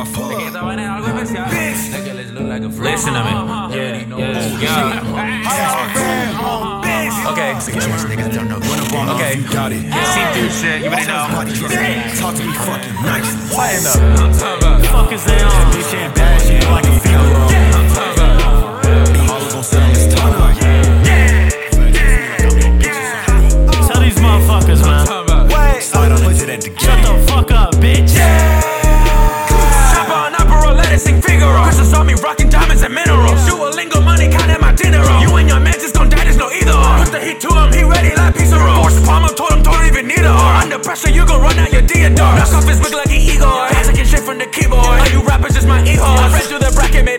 my fault. Esta vaina es algo especial. Bitch. De que les look like a flow. Listen to me. Yeah, yeah, yeah. Okay. Niggas don't know what I'm. Okay. You got it. See through shit, you already know. Talk to me fucking nice. Playing up.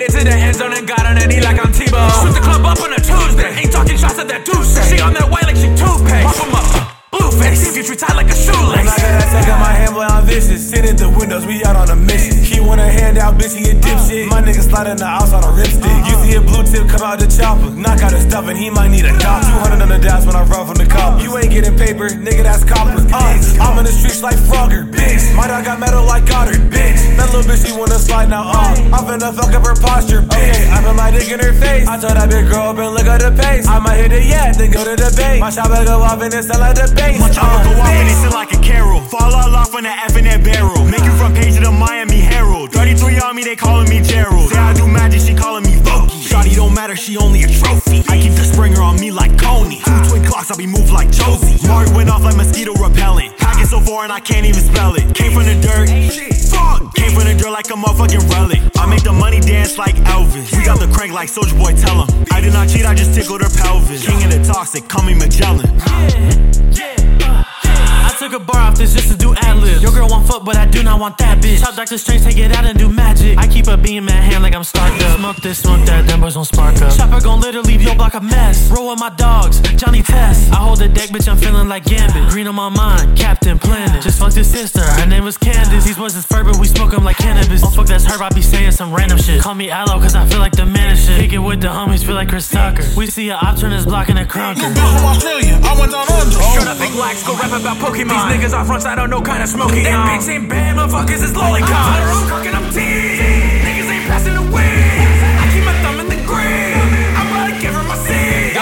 Made it to the end zone and got on a knee like I'm Tebow. Shoot the club up on a Tuesday. Ain't talking shots at that D'usse. She on that way like she toothpaste. Pop him up, blue face. If you treat tight like a shoelace. I got that sack on my hand, boy, I'm vicious. Sit in the windows, we out on a mission. Want a hand out, bitch, he a dipshit. My nigga slide in the house on a ripstick. You see a blue tip come out the chopper. Knock out his stuff and he might need a dot. 200 on the dash when I run from the cop. You ain't getting paper, nigga, that's copper. Uh, I'm in the streets like Frogger, bitch. My dog got metal like Goddard, bitch. That little bitch, she wanna slide now, uh. I'm finna fuck up her posture, bitch. I put my dick in her face. I told that bitch, girl, up and look at the pace. I might hit it, yeah, then go to the bank. My shot go off and it sound like the bass. My chopper go off and it sit like a carol. Fall all off on the F in that barrel. Make you front page of the Miami Herald. 33 on me, they calling me Gerald. Say I do magic, she calling me Voki. Shotty don't matter, she only a trophy. I keep the Springer on me like Coney. Two twin clocks, I be moved like Josie. Mari went off like mosquito repellent. Pack it so foreign, I can't even spell it. Came from the dirt. Came from the dirt like a motherfucking relic. I make the money dance like Elvis. We got the crank like Soldier Boy, tell him. I did not cheat, I just tickled her pelvis. King of the toxic, call me Magellan. yeah uh, I took a bar off this just to do ad libs. Fuck, but I do not want that bitch. Top Doctor Strange, take it out and do magic. I keep a beam at hand like I'm starked up. Smoke this, smoke that, them boys gon' spark up. Chopper gon' literally leave your block a mess. Roll with my dogs, Johnny Test. I hold the deck, bitch, I'm feeling like Gambit. Green on my mind, Captain Planet. Just fucked his sister, her name was Candace. These boys is fur, but we smoke 'em like cannabis. Oh fuck, that's her, I be saying some random shit. Call me Aloe, cause I feel like the man shit. Kick it with the homies, feel like Chris Tucker. We see a op turn his block in a crunker. Australia, I went down under. Straight up Big Lax, go rap about Pokemon. These niggas off fronts, I don't know kind of smoky. That bitch ain't bad, motherfuckers is lolicon. I'm cooking up tea. Niggas ain't passing the weed. I keep my thumb in the green. I'm about to give her my seed.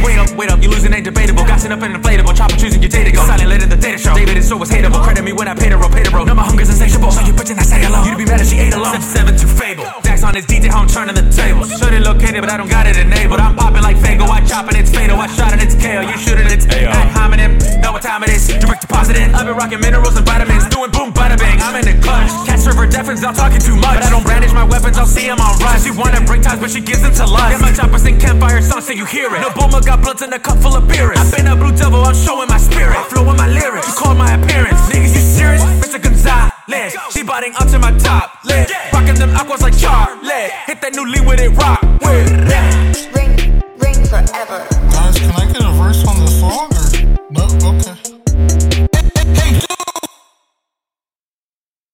Wait up, wait up, you losing ain't debatable. Gassing up an inflatable, chopper choosing your data go. Silent lit the data show. David is so was hateable. Credit me when I paid a roll, paid a roll. Now my hunger's insatiable. So you bitchin', I say hello. You to be mad if she ate alone. Step Seven to fable. Dax on his DJ, how I'm turning the tables. Should it located, but I don't got it enabled. I'm popping like Fago. I chop and it's fatal. I shot and it's KO. You shoot and it's AO. Ad hominem. Know what time it is. Direct deposit in. I've been rocking minerals and vitamins. Doing boom, bada bang. I'm in the clutch. Cat server deafens, not talking too much. But I don't brandish my weapons, I'll see 'em on rush. She wanna break ties, but she gives them to lust. Yeah, my choppers sing campfire songs so you hear it. No boomer got blunts in a cup full of beer. I've been a blue devil, I'm showing my spirit. Flow in my lyrics. You call my appearance. Niggas, you serious? Mr. Gonzalez. She biting up to my top lid. Rocking them aquas like Charlie. Hit that new lean with it, rock with. Ring, ring forever.